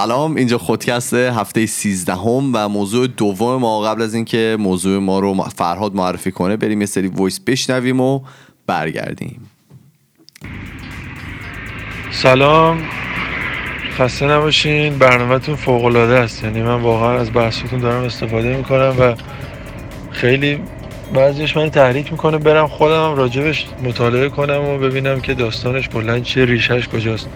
سلام. اینجا خودکست هفته 13 هم و موضوع دوم ما قبل از اینکه موضوع ما رو فرهاد معرفی کنه بریم یه سری وایس بشنویم و برگردیم. سلام. خسته نباشین. برنامهتون فوق العاده است. یعنی من واقعا از بحثتون دارم استفاده می‌کنم و خیلی بعضیش من تحریک می‌کنه. برم خودم راجبش مطالعه کنم و ببینم که داستانش کلا چیه ریشش کجاست.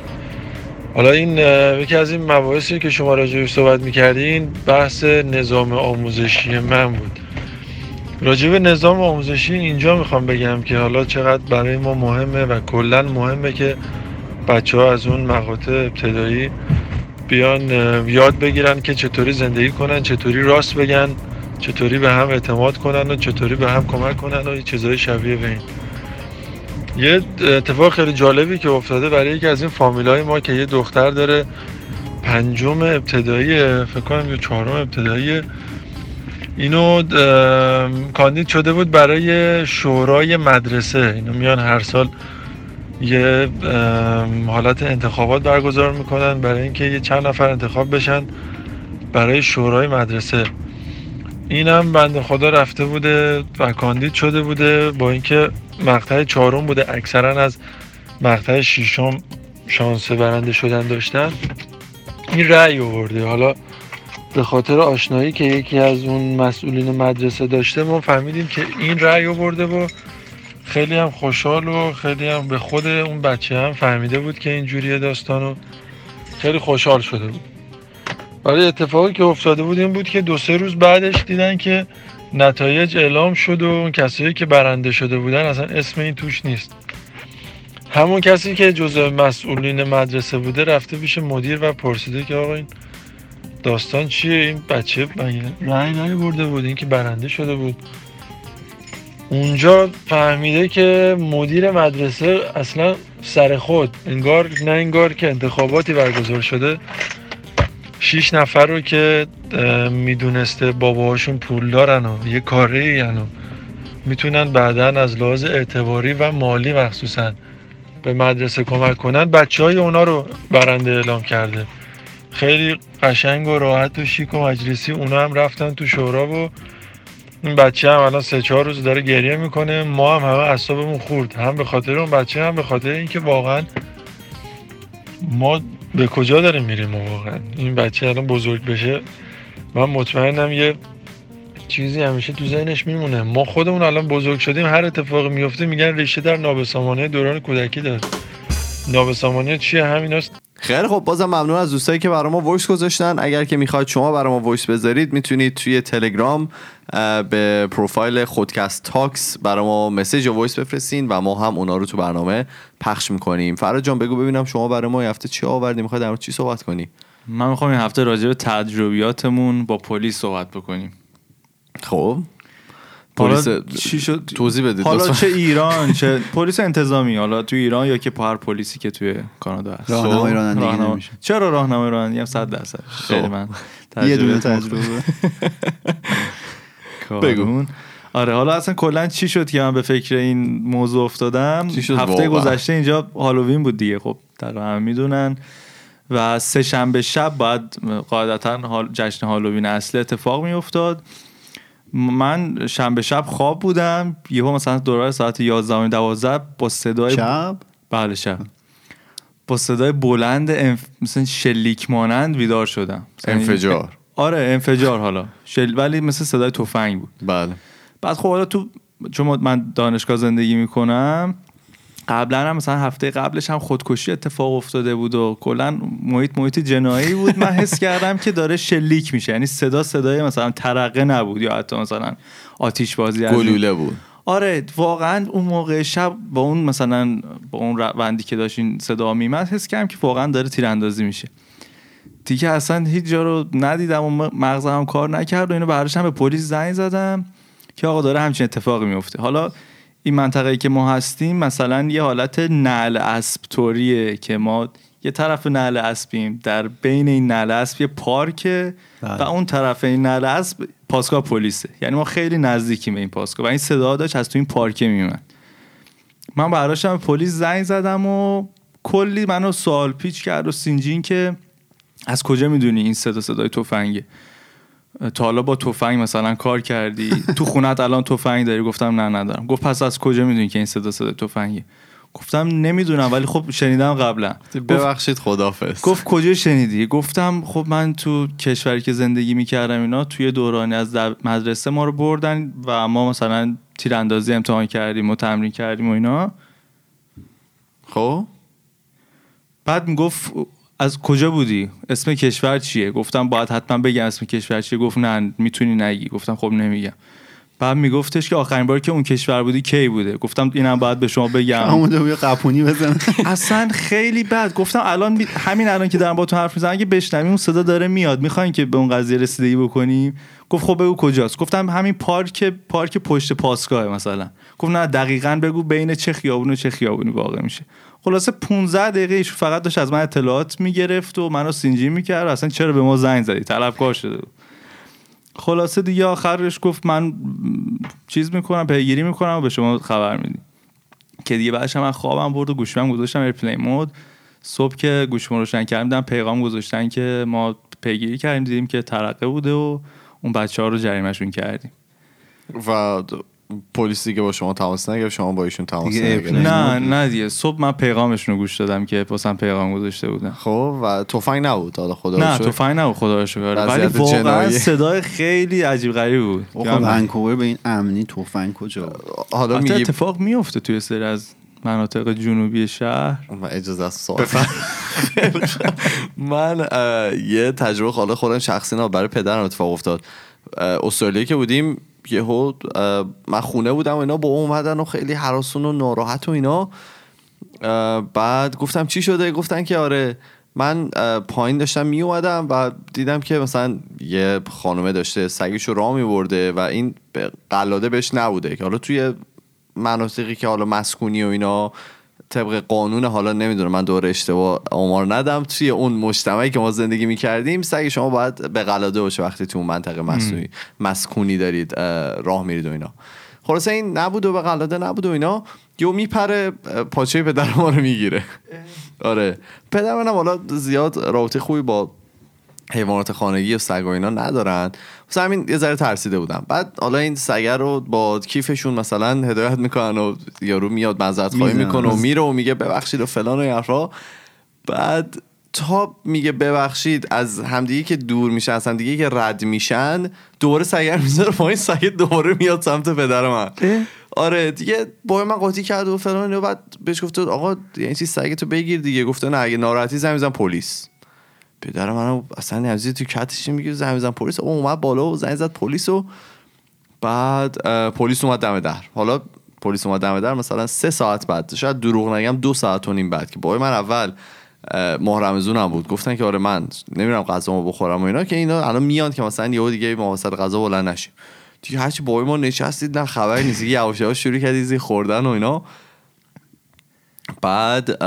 حالا این یکی از این مباحثی که شما راجبش صحبت می‌کردین بحث نظام آموزشی من بود. راجب نظام آموزشی اینجا می‌خوام بگم که حالا چقدر برای ما مهمه و کلا مهمه که بچه ها از اون مقاطع ابتدایی بیان یاد بگیرن که چطوری زندگی کنن چطوری راست بگن چطوری به هم اعتماد کنن و چطوری به هم کمک کنن و چیزهای شبیه به این. یه اتفاق خیلی جالبی که افتاده برای یکی از این فامیلای ما که یه دختر داره پنجم ابتدایی فکر کنم یا چهارم ابتدایی. اینو کاندید شده بود برای شورای مدرسه. اینو میان هر سال یه حالت انتخابات برگزار می‌کنن برای اینکه یه چند نفر انتخاب بشن برای شورای مدرسه. اینم بنده خدا رفته بوده و کاندید شده بوده با اینکه مقطع چهارم بوده. اکثرا از مقطع ششم شانس برنده شدن داشتن. این رأی آورده. حالا به خاطر آشنایی که یکی از اون مسئولین مدرسه داشته ما فهمیدیم که این رأی آورده و خیلی هم خوشحال و خیلی هم به خود اون بچه هم فهمیده بود که اینجوری داستان و خیلی خوشحال شده بود. ولی اتفاقی که افتاده بود این بود که دو سه روز بعدش دیدن که نتایج اعلام شد و اون کسایی که برنده شده بودن اصلا اسم این توش نیست. همون کسی که جزء مسئولین مدرسه بوده رفته پیش مدیر و پرسیده که آقا این داستان چیه؟ این بچه رنگ برده بود؟ این که برنده شده بود. اونجا فهمیده که مدیر مدرسه اصلا سر خود انگار نه انگار که انتخاباتی برگزار شده شیش نفر رو که می‌دونسته باباهاشون پول دارن و یه کاره یعنی می‌تونن بعدا از لحاظ اعتباری و مالی مخصوصا به مدرسه کمک کنن. بچه های اونا رو برنده اعلام کرده. خیلی قشنگ و راحت و شیک و مجلسی اونا هم رفتن تو شورا و این بچه هم الان سه چهار روز داره گریه می‌کنه. ما هم همه اصابمون خورد. هم به خاطر اون بچه هم به خاطر اینکه واقعا ما به کجا داریم میریم واقعا؟ این بچه الان بزرگ بشه. من مطمئنم یه چیزی همیشه تو ذهنش میمونه. ما خودمون الان بزرگ شدیم هر اتفاقی میفته میگن ریشه در نابسامانی دوران کودکی داره. نابسامانی چیه؟ همیناست خیلی خب بازم ممنون از دوستایی که برای ما voice گذاشتن. اگر که می‌خواید شما برای ما voice بذارید می‌تونید توی تلگرام به پروفایل خودکست تاکس برای ما message و voice بفرستین و ما هم اونا رو تو برنامه پخش می‌کنیم. فراد جان بگو ببینم شما برای ما هفته چی آوردی؟ می‌خواد در چی صحبت کنی؟ من می‌خوام این هفته راجع به تجربیاتمون با پلیس صحبت بکنیم. خب. پلیس چی شد؟ توضیح بدید حالا چه ایران چه پلیس انتظامی حالا تو ایران یا که هر پلیسی که توی کانادا هست. راهنمای رانندگی نمیشه. چرا راهنمای رانندگی؟ هم 100 درصد. خیلی من یه دونه تجربه بگو. آره حالا اصلا کلا چی شد که من به فکر این موضوع افتادم؟ هفته گذشته اینجا هالووین بود دیگه. خب در هم می‌دونن. و سه شنبه شب باید قاعدتا جشن هالووین اصلی اتفاق میافتاد. من شنبه شب خواب بودم. یهو مثلا دورای ساعت 11 12 با صدای شب؟ بله شب. با صدای بلند انف... مثلا شلیک مانند بیدار شدم. انفجار. آره انفجار حالا. شل... ولی مثل صدای تفنگ بود. بله. بعد خب حالا تو چون من دانشگاه زندگی می‌کنم قبلا هم مثلا هفته قبلش هم خودکشی اتفاق افتاده بود و کلا محیط محیط جنایی بود. من حس کردم که داره شلیک میشه. یعنی صدا صدای مثلا ترقه نبود یا حتی مثلا آتیش بازی گلوله بود. آره واقعا اون موقع شب با اون مثلا با اون روندی که داشت این صدا میمد حس کردم که واقعا داره تیراندازی میشه. دیگه اصلا هیچ جا رو ندیدم و مغزم کار نکرد و اینو بعدش هم به پلیس زنگ زدم که آقا داره همچین اتفاقی میفته حالا این منطقه که ما هستیم مثلا یه حالت نعل اسب طوریه که ما یه طرف نعل اسبیم در بین این نعل اسب یه پارکه و بله. اون طرف این نعل اسب پاسگاه پلیسه. یعنی ما خیلی نزدیکیم به این پاسگاه و این صدا داشت از تو این پارکه میومد من براشم پلیس زنگ زدم و کلی منو سوال پیچ کرد و سینجین که از کجا می‌دونی این صدا صدای تفنگه؟ تا حالا با تفنگ مثلا کار کردی؟ تو خونت الان تفنگ داری؟ گفتم نه ندارم. گفت پس از کجا می‌دونی که این صدا صدای تفنگه؟ گفتم نمی‌دونم ولی خب شنیدم قبلا. ببخشید خدافظ گفت کجا شنیدی؟ گفتم خب من تو کشوری که زندگی می‌کردم اینا توی دورانی از در- مدرسه ما رو بردن و ما مثلا تیراندازی امتحان کردیم و تمرین کردیم و اینا. خب؟ بعد می‌گفت از کجا بودی؟ اسم کشور چیه؟ گفتم باید حتما بگم اسم کشور چیه. گفت نه می‌تونی نگی. گفتم خب نمیگم. بعد میگفتش که آخرین بار که اون کشور بودی کی بوده؟ گفتم اینم باید به شما بگم. همونده بوی قپونی بزن اصلا خیلی بد. گفتم الان می- همین الان که دارم با تو حرف می‌زنم اگه بشنویم اون صدا داره میاد. می‌خواین که به اون قضیه رسیدگی بکنیم گفت خب بگو کجاست. گفتم همین پارک پارک پشت پاسگاه مثلا. گفت نه دقیقا بگو بین چه خیابون و چه خیابونی واقع میشه. خلاصه 15 دقیقه ایشون فقط داشت از من اطلاعات می‌گرفت و منو سین‌جیم می‌کرد. اصلا چرا به ما زنگ زدی؟ طلبکار شده بود. خلاصه دیگه آخرش گفت من چیز می‌کنم پیگیری می‌کنم و به شما خبر میدیم که دیگه بعدش من خوابم برد و گوشیم گذاشتم airplane mode صبح که گوشیم روشن کردم پیغام گذاشتن که ما پیگیری کردیم دیدیم که ترقه بوده و اون بچه ها رو جریمهشون کردیم. و پلیس دیگه با شما تماس نگرفت شما با ایشون تماس نگرفت. نه نه دیگه. صبح من پیغامشون رو گوش دادم که واسم پیغام گذاشته بودن. خب و تفنگ نبود حالا خدا نه فاین نبود خدا رو شکر. ولی واقعا جنایی. صدای خیلی عجیب غریب بود. خب من- ونکوور به این امنی تفنگ کجا؟ حالا میگی اتفاق میفته توی سری از مناطق جنوبی شهر. من اجازه است سوال. من یه تجربه حالا خودم شخصی نه برای پدرم اتفاق افتاد. استرالیا که بودیم یهو من خونه بودم و اینا با اومدن و خیلی حراسون و ناراحت و اینا. بعد گفتم چی شده؟ گفتن که آره من پایین داشتم می اومدم و دیدم که مثلا یه خانومه داشته سگش رو راه می برده و این قلاده بهش نبوده که حالا توی مناطقی که حالا مسکونی و اینا طبق قانون حالا نمی‌دونم من دور اشتباه آمار ندم. توی اون مجتمعی که ما زندگی می‌کردیم سگ شما باید به قلاده باشه وقتی تو اون منطقه مسکونی مسکونی دارید اه، راه میرید و اینا. خلاصه این نبود و به قلاده نبود و اینا. یو میپره پاچه پدر ما رو می‌گیره. آره. پدر منم حالا زیاد رابطه خوبی با حیوانات خانگی و سگ و اینا ندارن. همین یه ذره ترسیده بودم. بعد حالا این سگه رو با کیفشون مثلا هدایت می‌کنن و یارو میاد معذرت خواهی. می‌کنه و میره و میگه ببخشید و فلان و این حرفا. بعد تا میگه ببخشید از همدیگه که دور میشن از همدیگه که رد میشن دوباره سگه رو می‌ذاره پایین. سگه دوباره میاد سمت پدر من. آره دیگه با من قاطی کرد و فلان و. بعد بهش گفته آقا یعنی چی سگه تو بگیر دیگه. گفته نه اگه ناراحتی زنگ بزن پلیس. پدر منو اصلا نمیزی تو کتش میگه زنگ بزن پلیس. اون اومد بالا و زنگ زد پلیس و بعد پلیس اومد دم در. حالا پلیس اومد دم در مثلا سه ساعت بعد. شاید دروغ نگم دو ساعت و نیم بعد که بابای من اول اه، ماه رمزونم بود. گفتن که آره من نمیرم غذا بخورم و اینا که اینا الان میان که مثلا یهو دیگه ما وسط غذا بلند نشیم. دیگه هرچی بابای ما نشستید نه خبری نیست. یواش یواش شروع کردی زی خوردن و اینا. بعد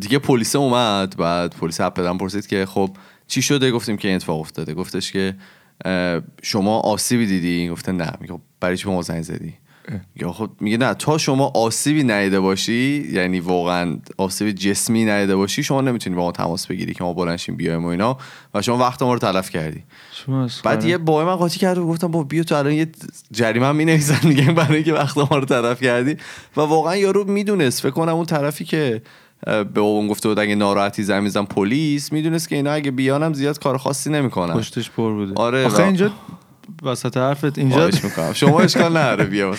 دیگه پلیس اومد بعد پلیس از پدرم پرسید که خب چی شده؟ گفتیم که این اتفاق افتاده. گفتش که شما آسیبی دیدی؟ گفته نه. میگه خب برای چی به ما زنگ زدی؟ یا خب میگه نه تا شما آسیبی ندیده باشی یعنی واقعا آسیب جسمی ندیده باشی شما نمی‌تونی با ما تماس بگیری که ما بلنشیم بیایم و اینا. و شما وقت ما رو تلف کردی. بعد یه بابای من قاطی کرد و گفتم با بیا تو الان یه جریمه هم می‌نویسن میگن برای اینکه وقت ما رو طرف کردی. و واقعا یارو می‌دونست. فکر کنم اون طرفی که به بابام گفته بود اگه ناراحتی زنگ میزن پلیس. می‌دونست که اینا اگه بیانم زیاد کار خاصی نمی‌کنن. پشتش پر بوده. آره، آخه اینجا وسط حرفت اینجا شما اشکال نداره بیا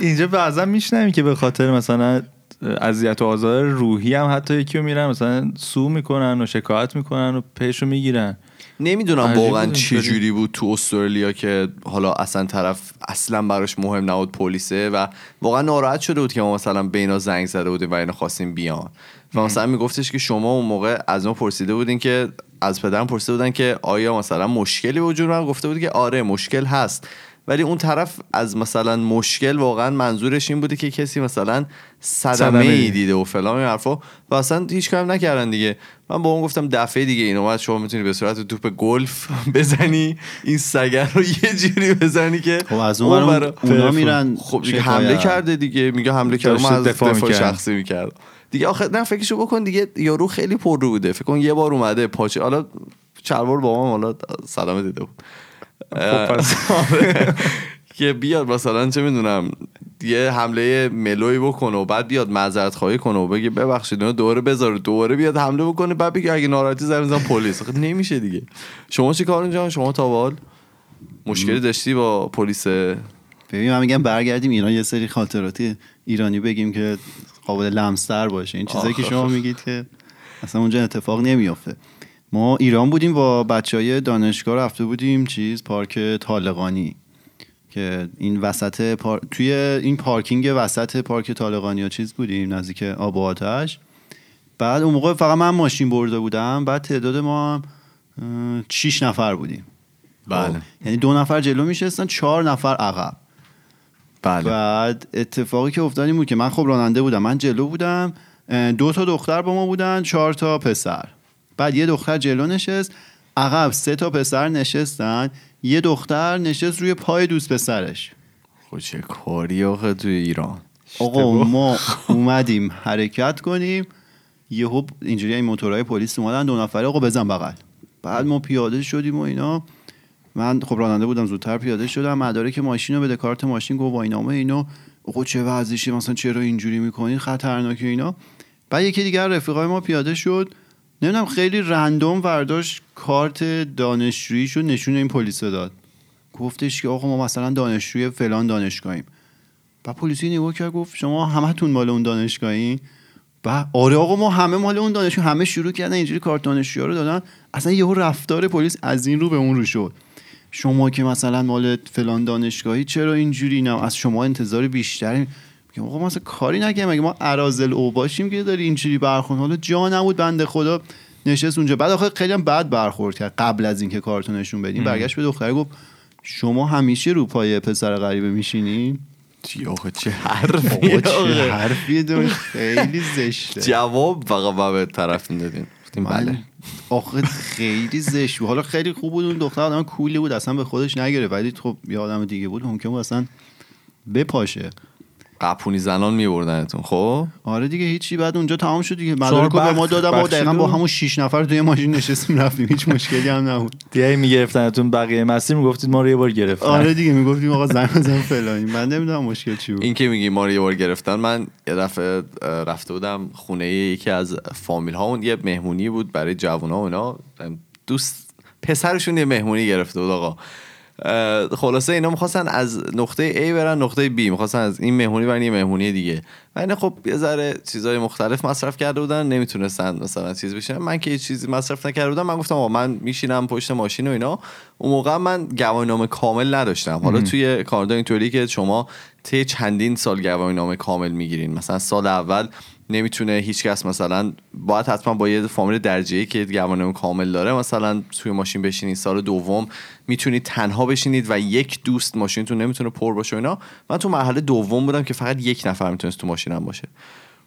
اینجا بعضا میشنویم که به خاطر مثلا اذیت و آزار روحی هم حتی یکی رو میرن مثلا سو می‌کنن و شکایت می‌کنن و پیش رو می‌گیرن. نمی‌دونم واقعا چه. جوری بود تو استرالیا که حالا اصلا طرف اصلا براش مهم نبود پلیسه و واقعا ناراحت شده بود که ما مثلا به اینا زنگ زده بودیم و اینا خواستیم بیان. و مثلا میگفتش که شما اون موقع از ما پرسیده بودین که از پدرم پرسیده بودن که آیا مثلا مشکلی وجود من گفته بود که آره مشکل هست. ولی اون طرف از مثلا مشکل واقعا منظورش این بوده که کسی مثلا صدمه ای. دیده. و فلان این حرفا. و اصلا هیچ کارم نکردن دیگه. من با اون گفتم دفعه دیگه این اومد شما می‌تونی به صورت توپ گلف بزنی این سگر رو یه جوری بزنی که خب از اون ور برا- اونا میرن خب دیگه. حمله کرده دیگه. میگه حمله کرده من از دفاع دفاع, می‌کرد. شخصی می‌کرد. دیگه آخه نه فکرشو بکن دیگه یارو خیلی پر رو بوده. فکر کن یه بار اومده پاچه. حالا چلوار با ما حالا سلامه دیده بود. که بیاد مثلا چه می‌دونم یه حمله ملوی بکنه و بعد بیاد معذرت خواهی کنه و بگه ببخشید اینو دوره بذاره دوره بیاد حمله بکنه بعد بگه اگه ناراحتی زنگ بزن پلیس. آخه نمیشه دیگه. شما چی کار اینجا شما تا به حال مشکلی داشتی با پلیس؟ ببین من میگم برگردیم ایران یه سری خاطراتی ایرانی بگیم که قابل لمستر باشه. این چیزایی که شما. میگید که اصلا اونجا اتفاق نمیافته. ما ایران بودیم با بچه های دانشگاه رفته بودیم چیز پارک طالقانی که این وسط پار... توی این پارکینگ وسط پارک طالقانی ها چیز بودیم نزدیک آب و آتش. بعد اون موقع فقط من ماشین برده بودم بعد تعداد ما هم شیش نفر بودیم. بله. خب، یعنی دو نفر جلو میشستن چهار نفر عقب. بله. بعد اتفاقی که افتاد این بود که من خب راننده بودم من جلو بودم دو تا دختر با ما بودن چهار تا پسر. بعد یه دختر جلو نشست عقب سه تا پسر نشستن یه دختر نشست روی پای دوست پسرش. خب چه کاری آخه توی ایران؟ آقا ما اومدیم حرکت کنیم. یهو اینجوری این موتورهای پلیس اومدن دو نفره آقا بزن بغل. بعد ما پیاده شدیم و اینا. من خب راننده بودم زودتر پیاده شدم. مدارک ماشین رو بده کارت ماشین گفت اینامه اینو. آقا چه وضعشه مثلا چرا اینجوری می‌کنین خطرناکه اینا. بعد یکی دیگر رفیقای ما پیاده شد. نمی‌دونم خیلی رندوم ورداشت کارت دانشجوییشو نشون این پلیس داد. گفتش که آقا ما مثلا دانشجوی فلان دانشگاهیم. و پلیسی نگاه کرد گفت شما همتون مال اون دانشگاهی و آره آقا ما همه مال اون دانشگاه همه شروع کردن اینجوری کارت دانشجوها رو دادن. اصلا یهو رفتار پلیس از این رو به اون رو شد. شما که مثلا مال فلان دانشگاهی چرا اینجوری نه؟ از شما انتظار بیشتری آقا ما اصلا کاری نگیم مگه ما ارازل او باشیم که داری اینجوری برخورد؟ حالا جا نبود بنده خدا نشست اونجا. بعد آخه خیلی هم بد برخورد کرد قبل از اینکه کارتو نشون بدیم. برگشت به دختره گفت شما همیشه رو پای پسر غریبه میشینین آخه؟ چه حرفی چه؟ حرفی خیلی زشته. جواب فقط به طرف من بله. آخه خیلی زشت بود. حالا خیلی خوب بود اون دختر آدم کولی بود اصلا به خودش نگیره ولی خب یه آدم دیگه بود ممکن بود اصلا بپاشه. قپونی زنان میبردنتون خب؟ آره دیگه هیچی. بعد اونجا تمام شد دیگه. مدارک به ما دادم و. دقیقا با همون شیش نفر توی ماشین نشستیم رفتیم. هیچ مشکلی هم نبود. دیگه میگرفتنتون بقیه مسیر می‌گفتید ما رو یه بار گرفتن. آره دیگه می‌گفتیم آقا زنگ بزن فلانی. من نمی‌دونم مشکل چی بود. این که میگی ما رو یه بار گرفتن من یه دفعه رفته بودم خونه یکی از فامیل ها اون یه مهمونی بود برای جوونا و اینا. دوست پسرشون یه مهمونی گرفته بود آقا. خلاصه اینا می‌خواستن از نقطه A برن نقطه B. می‌خواستن از این مهمونی برن یه مهمونی دیگه. و اینا خب یه ذره چیزای مختلف مصرف کرده بودن نمی‌تونستن مثلا چیز بشن من که یه چیزی مصرف نکرده بودم من گفتم آقا من میشینم پشت ماشین و اینا. اون موقع من گواهینامه کامل نداشتم. حالا توی کانادا اینطوری که شما طی چندین سال گواهینامه کامل می‌گیرین. مثلا سال اول نمی‌تونه هیچکس مثلا باید حتما با یه فامیل درجه که گواهینامه کامل داره مثلا توی ماشین بشینید سال دوم می‌تونید تنها بشینید و یک دوست ماشینتون نمی‌تونه پر باشه و اینا. من تو مرحله دوم بودم که فقط یک نفر می‌تونست تو ماشینم باشه.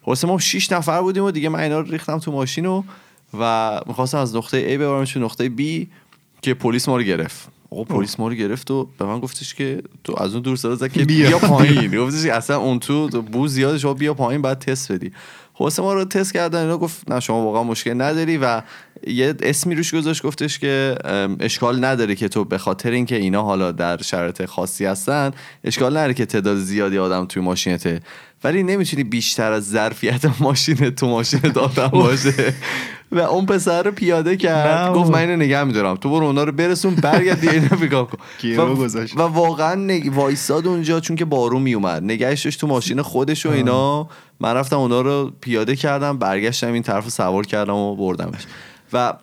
خلاصه ما شش نفر بودیم و دیگه من اینا رو ریختم تو ماشین و و می‌خواستم از نقطه A ببرمش نقطه B که پلیس ما رو گرفت. آقا پلیس ما رو گرفت و به من گفتش که تو از اون دور صدا زد که بیا. بیا پایین گفتش که اصلا اون تو بو زیاد شما بیا پایین بعد تست بدی خلاصه ما رو تست کردن اینا گفت نه شما واقعا مشکل نداری و یه اسمی روش گذاشت گفتش که اشکال نداره که تو به خاطر اینکه اینا حالا در شرایط خاصی هستن اشکال نداره که تعداد زیادی آدم توی ماشینته ولی نمی‌تونی بیشتر از ظرفیت ماشین تو ماشینت آدم باشه. و اون پسر رو پیاده کرد. گفت. من اینو نگه میدارم. تو برو اونا رو برسون برگرد دیگه اینو پیکاپ کن. و-. و واقعا نگ... وایساد اونجا چون که بارون میومد نگهش داشت تو ماشین خودش و اینا. من رفتم اونا رو پیاده کردم برگشتم این طرف رو سوار کردم و بردمش. و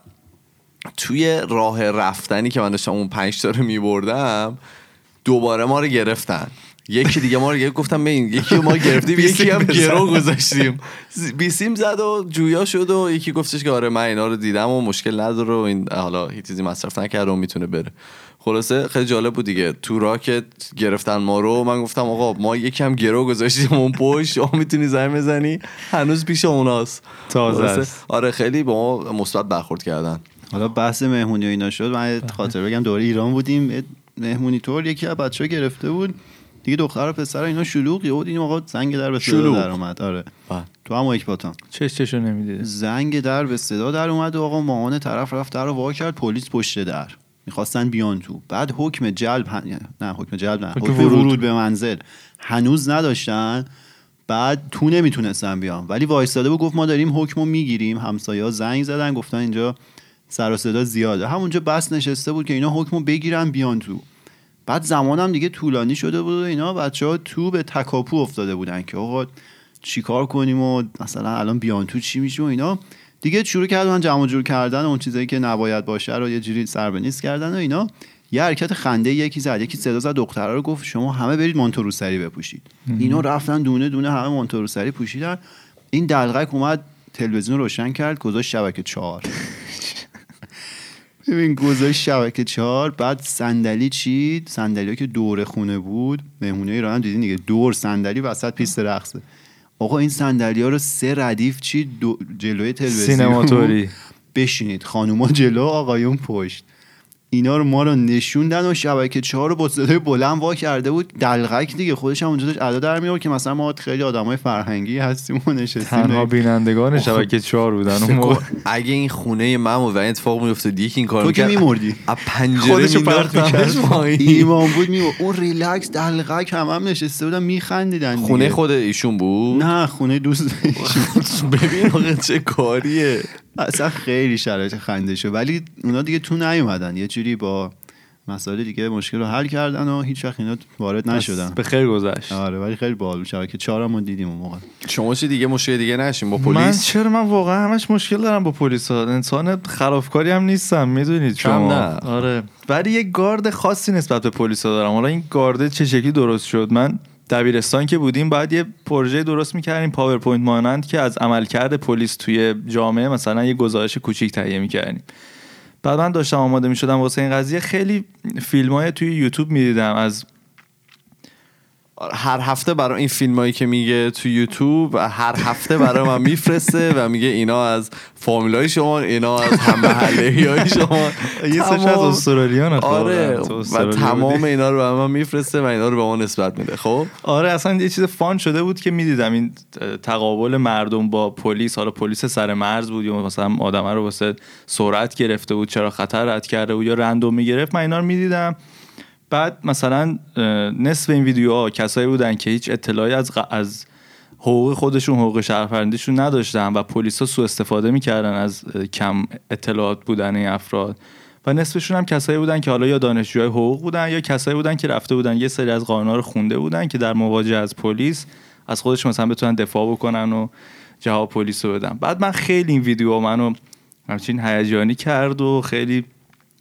توی راه رفتنی که من داشتم اون پنج تا رو میبردم دوباره ما رو گرفتن. یکی دیگه ما رو گرفت گفتم ببین یکی ما گرفتیم یکی هم گرو گذاشتیم. بیسیم زد و جویا شد و یکی گفتش که آره من اینا رو دیدم و مشکل نداره و این حالا هیچ چیزی مصرف نکرده و می‌تونه بره. خلاصه خیلی جالب بود دیگه. تو راکت گرفتن ما رو من گفتم آقا ما یکی هم گرو گذاشتیم اون پشت شما می‌تونی زنگ بزنی؟ هنوز پیش اوناست. تازه. آره خیلی با ما مثبت برخورد کردن. حالا بحث مهمونی و اینا شد. من خاطر بگم دوره ایران بودیم. مهمونی طور یکی از بچه گرفته بود. دیگه دختر و پسر اینا شلوغ یهو این آقا زنگ در به صدا. در اومد. آره. بله. تو هم اکباتان چش چشو نمی‌دیده زنگ در به صدا در اومد و آقا مامان طرف رفت در رو وا کرد. پلیس پشت در. می‌خواستن بیان تو. بعد حکم جلب هن- نه حکم جلب نه. حکم حکم ورود. ورود. به منزل. هنوز نداشتن. بعد تو نمی‌تونستن بیان. ولی وایستاده بود گفت ما داریم حکم رو می‌گیریم. همسایه ها زنگ زدن گفتن اینجا سر و صدا زیاده. همونجا بس نشسته بود که اینا حکم رو بگیرن بیان تو. بعد زمانم دیگه طولانی شده بود و اینا بچه ها تو به تکاپو افتاده بودن که آقا چیکار کنیم و مثلا الان بیان تو چی میشه و اینا. دیگه شروع کردن جمع جور کردن و اون چیزایی که نباید باشه رو یه جوری سر به نیست کردن و اینا. یه حرکت خنده یکی زد یکی صدا زد دخترها رو گفت شما همه برید مانتوروسری بپوشید. اینا رفتن دونه دونه همه مانتوروسری پوشیدن. این دلغک اومد تلویزیون رو روشن کرد گذاشت شبکه چهار. ببین گذاشت شبکه چهار بعد صندلی چید. صندلی که دور خونه بود. مهمونه ایران هم دیدین دیگه. دور صندلی وسط پیست رقصه. آقا این صندلی ها رو سه ردیف چید دو جلوی تلویزیون. سینما طوری. بشینید. خانوما جلو آقایون پشت. اینا رو ما رو نشوندن و شبکه چهار رو با صدای بلند وا کرده بود. دلقک دیگه. خودش هم اونجا داشت ادا در میاد که مثلا ما خیلی آدمای فرهنگی هستیم و نشستیم. تنها بینندگان شبکه چهار بودن. اون موقع. اگه این خونه من بود و این اتفاق میافتاد یکی این کار تو که میمردی. از پنجره خودشو مینداخت پرت می‌کرد. می‌کرد. پایین. ایمان بود میمرد اون ریلکس دلقک هم هم نشسته بودن میخندیدن خونه خود ایشون بود؟ نه خونه دوست ببین چه کاریه. اصلا خیلی شرایط خنده شد. ولی اونا دیگه تو نیومدن. یه جوری با مسائل دیگه مشکل رو حل کردن و هیچ وقت اینا وارد نشدن. به خیر گذشت. آره ولی خیلی باحال بود. شبکه چهارم دیدیم اون موقع. شما چی دیگه مشکل دیگه نشین؟ با من پلیس؟ چرا من واقعا همش مشکل دارم با پلیس ها انسان خرافکاری هم نیستم می‌دونید شما. نه. آره. ولی یه گارد خاصی نسبت به پلیس ها دارم. حالا این گارد چه شکلی درست شد؟ من دبیرستان که بودیم بعد یه پروژه درست می‌کردیم پاورپوینت مانند که از عملکرد پلیس توی جامعه مثلا یه گزارش کوچیک تهیه می‌کردیم. بعد من داشتم آماده می‌شدم واسه این قضیه. خیلی فیلم های توی یوتیوب می‌دیدم از هر هفته برای این فیلمایی که میگه تو یوتیوب هر هفته برای من میفرسته و میگه اینا از فامیلای شما اینا از هم های شما. یه سرش از تمام- استرالیان آره و تمام اینا رو به من میفرسته و اینا رو به ما نسبت میده خب؟ آره اصلا یه چیز فان شده بود که می‌دیدم. این تقابل مردم با پلیس حالا پلیس سر مرز بود یا مثلا آدمه رو واسه سرعت گرفته بود چرا خطر رد کرده بود یا رندوم می‌گرفت من اینا رو می‌دیدم. بعد مثلا نصف این ویدیوها کسایی بودن که هیچ اطلاعی از از حقوق خودشون حقوق شهروندیشون نداشتن و پلیس ها سوء استفاده می‌کردن از کم اطلاعات بودن این افراد. و نصفشون هم کسایی بودن که حالا یا دانشجوهای حقوق بودن یا کسایی بودن که رفته بودن یه سری از قانونا رو خونده بودن که در مواجهه از پلیس از خودش مثلا بتونن دفاع بکنن و جواب پلیس رو بدن. بعد من خیلی این ویدیو منو همچین هیجانی کرد و خیلی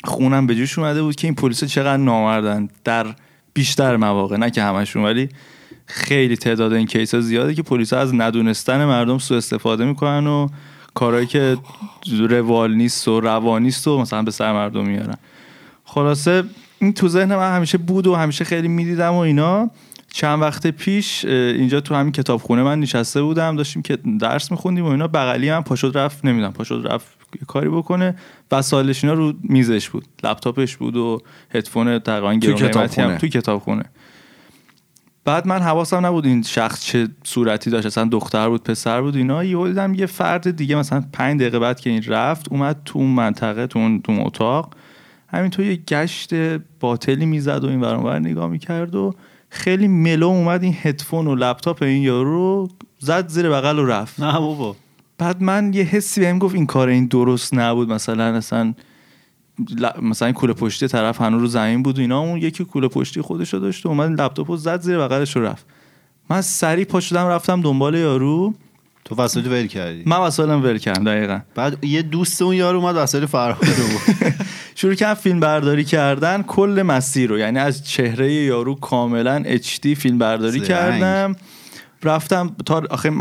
خونم به جوش اومده بود که این پلیس چقدر نامردن در بیشتر مواقع نه که همشون ولی خیلی تعداد این کیس ها زیاده که پلیس از ندونستن مردم سوء استفاده می‌کنن و کارهایی که روال نیست و روا نیست و مثلا به سر مردم میارن. خلاصه این تو ذهن من همیشه بود و همیشه خیلی می‌دیدم و اینا. چند وقت پیش اینجا تو همین کتابخونه من نشسته بودم داشتیم که درس میخوندیم و اینا. بغلی من پاشد رفت نمی‌دونم پاشد رفت کاری بکنه. وسایلش اینا رو میزش بود. لپتاپش بود و هدفون تقریبا گرون قیمتی هم. کتابخونه. تو کتابخونه. بعد من حواسم نبود این شخص چه صورتی داشت. اصلا دختر بود پسر بود اینا. یهو دیدم یه فرد دیگه مثلا پنج دقیقه بعد که این رفت اومد تو اون منطقه تو اون, تو اون اتاق. همینطور یه گشت باطلی می‌زد و این ور اون ور نگاه می‌کرد و خیلی ملو اومد این هدفون و لپتاپ این یارو رو زد زیر بغل و رفت. نه بابا. بعد من یه حسی بهم گفت این کار این درست نبود. مثلا اصلا مثلا کوله پشتی طرف هنوز رو زمین بود و اینا. اون یکی کوله پشتی خودش رو داشت و اومد لپتاپ رو زد زیر بغلش رو رفت. من سریع پا شدم رفتم دنبال یارو. تو وسایل ول کردی؟ من وسایلم ول کردم دقیقا. بعد یه دوست اون یارو اومد وسایل فرهاد رو شروع کردم فیلم برداری کردن. کل مسیر رو یعنی از چهره یارو کاملا HD فیلم برداری زرنگ. کردم. رفتم تا آخه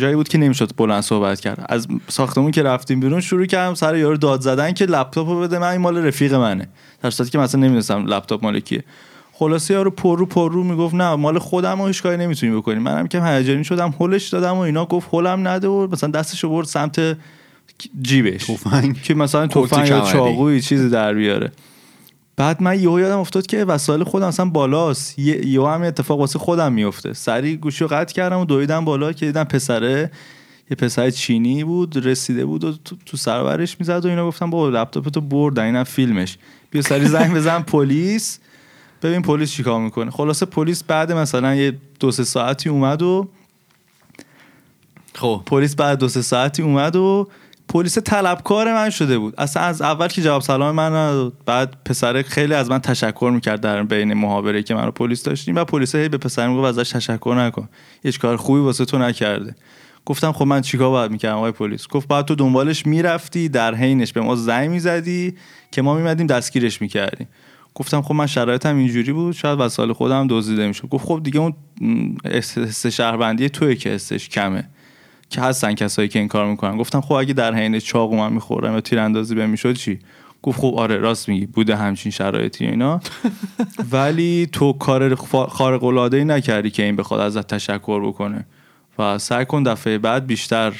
جایی بود که نمی‌شد بلند صحبت کرد. از ساختمون که رفتیم بیرون شروع کردم سر یارو داد زدن که لپتاپو بده من این مال رفیق منه. در صورتی که مثلا نمی‌دونستم لپتاپ مال کیه. خلاصه یارو پرو پرو می‌گفت نه مال خودم و هیچ کاری نمی‌تونی بکنی منم که هیجانی شدم هولش دادم و اینا گفت هولم نده و مثلا دستشو برد سمت جیبش. که مثلا تفنگ یا کمری. چاقوی چیزی در بیاره. بعد من یهو یادم افتاد که وسایل خودم اصلا بالاست. یه یهو هم اتفاق واسه خودم میفته سری گوشی رو قطع کردم و دویدم بالا که دیدم پسره یه پسر چینی بود رسیده بود و تو, تو سرورش می‌زد و اینا گفتم با لپتاپ تو بردن اینم فیلمش. بیا سری زنگ بزن پلیس. ببین پلیس چیکار می‌کنه. خلاصه پلیس بعد مثلا یه دو سه ساعتی اومد و خب. پلیس بعد دو سه ساعتی اومد و پلیس طلبکار من شده بود. اصلا از اول که جواب سلام من نداد. بعد پسر خیلی از من تشکر می‌کرد در بین محاوره که من رو پلیس داشتیم و پلیس هی به پسر می‌گفت ازش تشکر نکن. هیچ کار خوبی واسه تو نکرده. گفتم خب من چیکار باید می‌کردم آقای پلیس؟ گفت بعد تو دنبالش می‌رفتی در حینش به ما زنگ می‌زدی که ما میمدیم دستگیرش می‌کردیم. گفتم خب من شرایطم اینجوری بود شاید وسایل خودم دزدیده می‌شد. گفت خب دیگه اون حس شهروندی توی که حسش کمه. که هستن کسایی که این کار می‌کنن. گفتم خب اگه در حین چاقو من می‌خورم یا تیراندازی بهم می‌شد چی؟ گفت خب آره راست میگی بوده همچین شرایطی اینا. ولی تو کار خارق العاده ای نکردی که این بخواد ازت تشکر بکنه. و سعی کن دفعه بعد بیشتر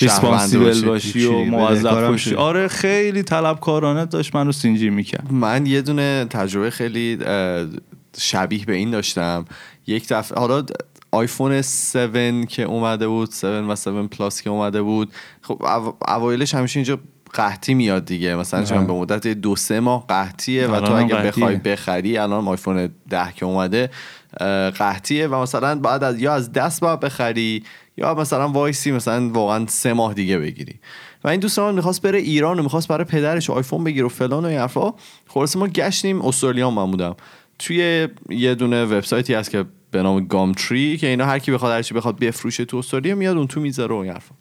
responsible باشی. و موظف باشی. آره خیلی طلبکارانه داشت منو سین‌جیم می‌کرد. من یه دونه تجربه خیلی شبیه به این داشتم. یک دفعه حالا آیفون 7 که اومده بود 7 و 7 پلاس که اومده بود. خب او- اوایلش همیشه اینجا قحطی میاد دیگه. مثلا چون به مدت دو سه ماه قحطیه و تو اگه. بخوای بخری الان آیفون 10 که اومده قحطیه و مثلا بعد از یا از دست باید بخری یا مثلا وایسی مثلا واقعا سه ماه دیگه بگیری. و این دوست من می‌خواست بره ایران و می‌خواست برای پدرش آیفون بگیره و فلان و این حرفا. خلاص ما گشتیم استرالیا من بودم. توی یه دونه وبسایتی هست که به نام گام تری که اینا هر کی بخواد هر چی بخواد بفروشه تو استرالیا میاد اون تو می‌ذاره و این حرفا.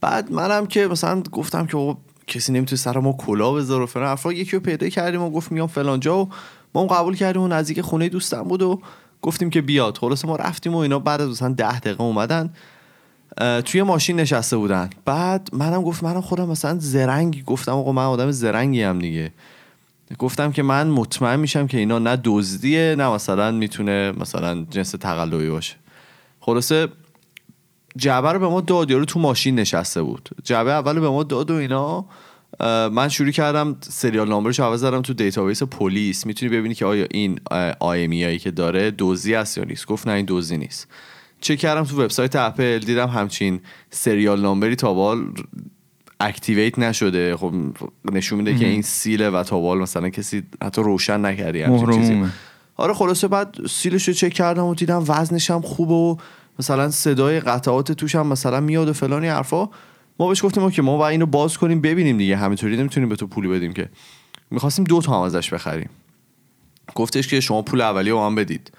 بعد منم که مثلا گفتم که کسی نمی‌تونه سر ما کلا بذاره فلان. حرفا یکی رو پیدا کردیم و گفت میام فلان جا و ما هم قبول کردیم و نزدیک خونه دوستم بود و گفتیم که بیاد. خلاص ما رفتیم و اینا بعد از مثلا ده دقیقه اومدن توی ماشین نشسته بودن. بعد منم گفت منم خودم مثلا زرنگ گفتم آقا من آدم زرنگی هم دیگه. گفتم که من مطمئن میشم که اینا نه دزدیه نه مثلا می‌تونه مثلا جنس تقلبی باشه. خلاصه جعبه رو به ما داد یارو تو ماشین نشسته بود. جعبه اول به ما داد و اینا من شروع کردم serial numberش عوض زدم تو database پلیس. می‌تونی ببینی که آیا این IMEI هایی که داره دزدی است یا نیست. گفت نه این دزدی نیست. چک کردم تو وبسایت اپل دیدم همچین serial numberی تا اکتیویت نشده. خب نشون میده که این سیله و تا به حال مثلا کسی حتی روشن نکردی چیزی. آره خلاصه بعد سیلش رو چک کردم و دیدم وزنش هم خوبه و مثلا صدای قطعات توش هم مثلا میاد و فلانی حرفا. ما بهش گفتیم که ما باید اینو باز کنیم ببینیم دیگه همینطوری نمی‌تونیم به تو پولی بدیم که. می‌خواستیم دو تا هم ازش بخریم. گفتش که شما پول اولیه رو هم بدید.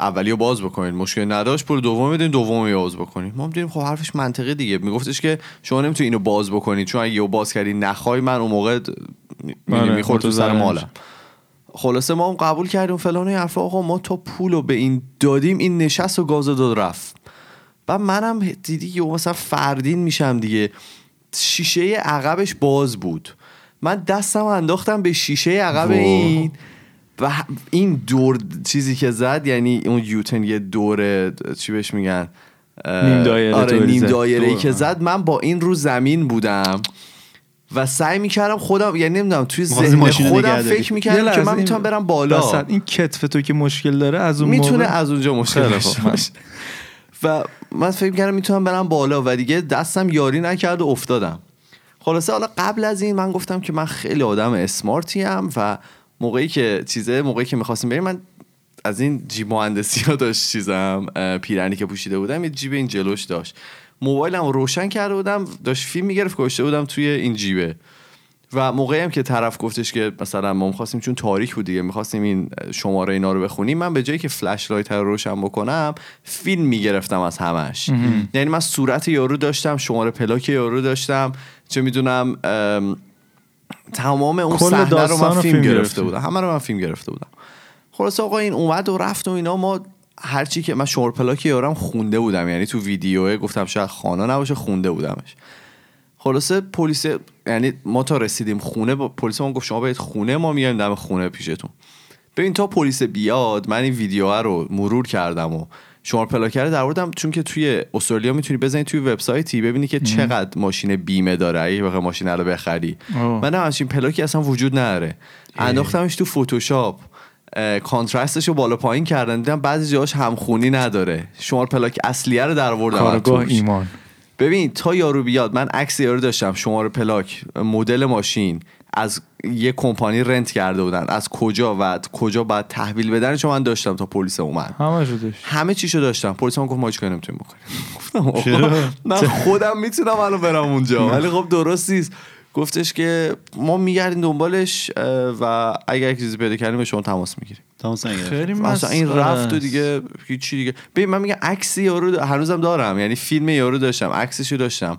اولی رو باز بکنید مشکل نداشت پول دوم بدین دومی رو باز بکنید. ما دیدیم خب حرفش منطقی دیگه. میگفتش که شما نمی‌تونید اینو باز بکنید چون اگه باز کردی نخوای من اون موقع آره، می‌خورد تو خودتو سر مالم. خلاصه ما هم قبول کردیم فلان این حرفا. آقا ما تا پول رو به این دادیم این نشست و گاز داد رفت. و منم دیدی که مثلا فردین میشم دیگه. شیشه عقبش باز بود. من دستم انداختم به شیشه عقب. این. و این دور چیزی که زد یعنی اون یوتن یه دور چی بهش میگن نیم دایره آره نیم. دایره. که زد من با این رو زمین بودم و سعی می‌کردم خودم یعنی نمی‌دونم توی ذهن خودم. فکر می‌کردم که من می‌تونم برم بالا این کتف تو که مشکل داره از اون می‌تونه موقع از اونجا مشکل. باشه. و من فکر کردم می‌تونم برم بالا و دیگه دستم یاری نکرد و افتادم خلاصه حالا قبل از این من گفتم که من خیلی آدم اسمارتی ام و موقعی که چیزه موقعی که می‌خواستیم بریم من از این جیب مهندسی ها داشت چیزم پیرنی که پوشیده بودم یه جیب این جلوش داشت. موبایلم رو روشن کرده بودم داشت فیلم می‌گرفت گذاشته بودم توی این جیبه. و موقعی هم که طرف گفتش که مثلا ما می‌خواستیم چون تاریک بود دیگه می‌خواستیم این شماره اینا رو بخونیم من به جایی که فلش لایت رو روشن بکنم فیلم می‌گرفتم از همش. یعنی من صورت یارو داشتم شماره پلاک یارو داشتم چه می‌دونم تمام اون صحنه رو من فیلم گرفته. بودم. همه رو من فیلم گرفته بودم. خلاص آقا این اومد و رفت و اینا. ما هرچی که من شماره پلاک یارم خونده بودم. یعنی تو ویدیوه گفتم شاید خانه نباشه خونده بودمش. خلاصه پلیس یعنی ما تا رسیدیم خونه با پلیس ما گفت شما برید خونه ما میایم دم خونه پیشتون. ببین تا پلیس بیاد من این ویدیو رو مرور کردم و شماره پلاکر رو درآوردم چون که توی استرالیا می‌تونی بزنی توی وبسایتی ببینی که چقدر ماشین بیمه داره. اگه بخوای ماشین رو بخری. آه. من همچین پلاکی اصلا وجود نداره. انداختمش تو فتوشاپ. کانترستش رو بالا پایین کردن. دیدم بعضی جاهاش همخونی نداره. شماره پلاک اصلیه رو در آوردم کارگاه. ایمان. ببین تا یارو بیاد من عکس یارو داشتم. شماره پلاک مدل ماشین. از یه کمپانی رنت کرده بودن. از کجا و کجا باید تحویل بدن؟ چون من داشتم تا پلیس اومد. همه همه چیشو داشتم. پلیس هم گفت ما چیکار نمی‌تونیم بکنیم. گفتم من خودم می‌تونم الان برم اونجا. ولی خب درست نیست. گفتش که ما میگردیم دنبالش و اگر چیزی پیدا کردیم به شما تماس می‌گیریم. تماس. خیلی اصلا این رفت و. دیگه هیچی دیگه. ببین من میگم عکس یارو هنوزم دارم. یعنی فیلم یارو داشتم. عکسشو داشتم.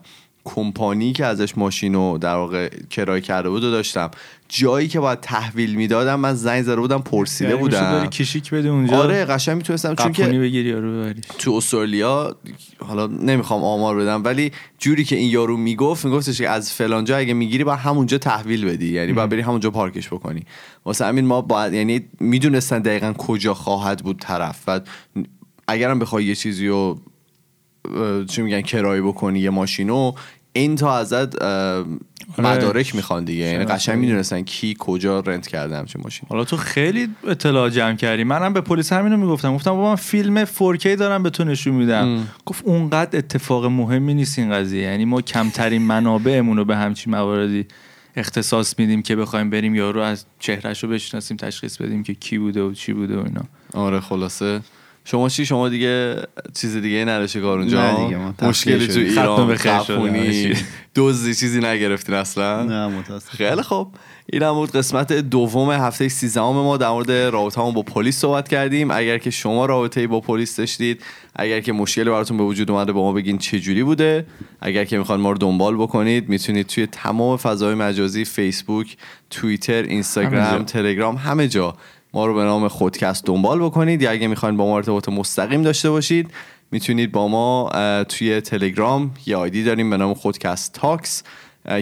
کمپانی که ازش ماشین رو در واقع کرایه کرده بود و داشتم. جایی که باید تحویل می‌دادم من زنگ زده بودم پرسیده بودم. داری کشیک بده اونجا. آره قشنگ می‌تونستم چون که بگیری یارو تو استرالیا حالا نمی‌خوام آمار بدم ولی جوری که این یارو می‌گفت میگفتش که از فلانجا اگه می‌گیری باید همونجا تحویل بدی. یعنی باید بری همونجا پارکش بکنی. واسه همین ما باید یعنی می‌دونستن دقیقا کجا خواهد بود طرف. و اگرم بخوای یه چیزی رو چی میگن کرایه بکنی یه ماشینو این تا ازت اه، مدارک می‌خوان دیگه. یعنی. قشنگ می‌دونستن کی کجا رنت کرده همچین ماشین. حالا تو خیلی اطلاع جمع کردی. منم به پلیس همینو می‌گفتم. گفتم بابا من فیلم 4K دارم به تو نشون میدم. گفت اونقدر اتفاق مهمی نیست این قضیه. یعنی ما کمترین منابعمون رو به همچین مواردی اختصاص میدیم که بخوایم بریم یارو از چهرهش رو بشناسیم تشخیص بدیم که کی بوده و چی بوده و اینا. آره خلاصه. شما چی؟ شما دیگه چیز دیگه نداشته کار اونجا؟ مشکلی تو ایران قپونی چی. دزدی چیزی نگرفتین اصلا؟ نه متاسف خیلی خوب. این هم بود قسمت دوم هفته سیزدهم ما در مورد رابطه با پلیس صحبت کردیم. اگر که شما رابطه با پلیس داشتید اگر که مشکلی براتون به وجود اومده با ما بگین چه جوری بوده. اگر که می‌خواد ما رو دنبال بکنید می‌تونید توی تمام فضای مجازی فیسبوک توییتر اینستاگرام. تلگرام همه جا. ما رو به نام خودکست دنبال بکنید. یا اگه می‌خواین با ما ارتباط مستقیم داشته باشید می‌تونید با ما توی تلگرام یه آیدی داریم به نام خودکست talks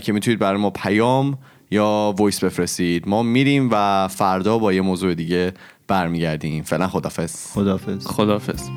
که می‌تونید برای ما پیام یا voice بفرستید. ما میریم و فردا با یه موضوع دیگه برمیگردیم. فعلا خدافظ خدافظ خدافظ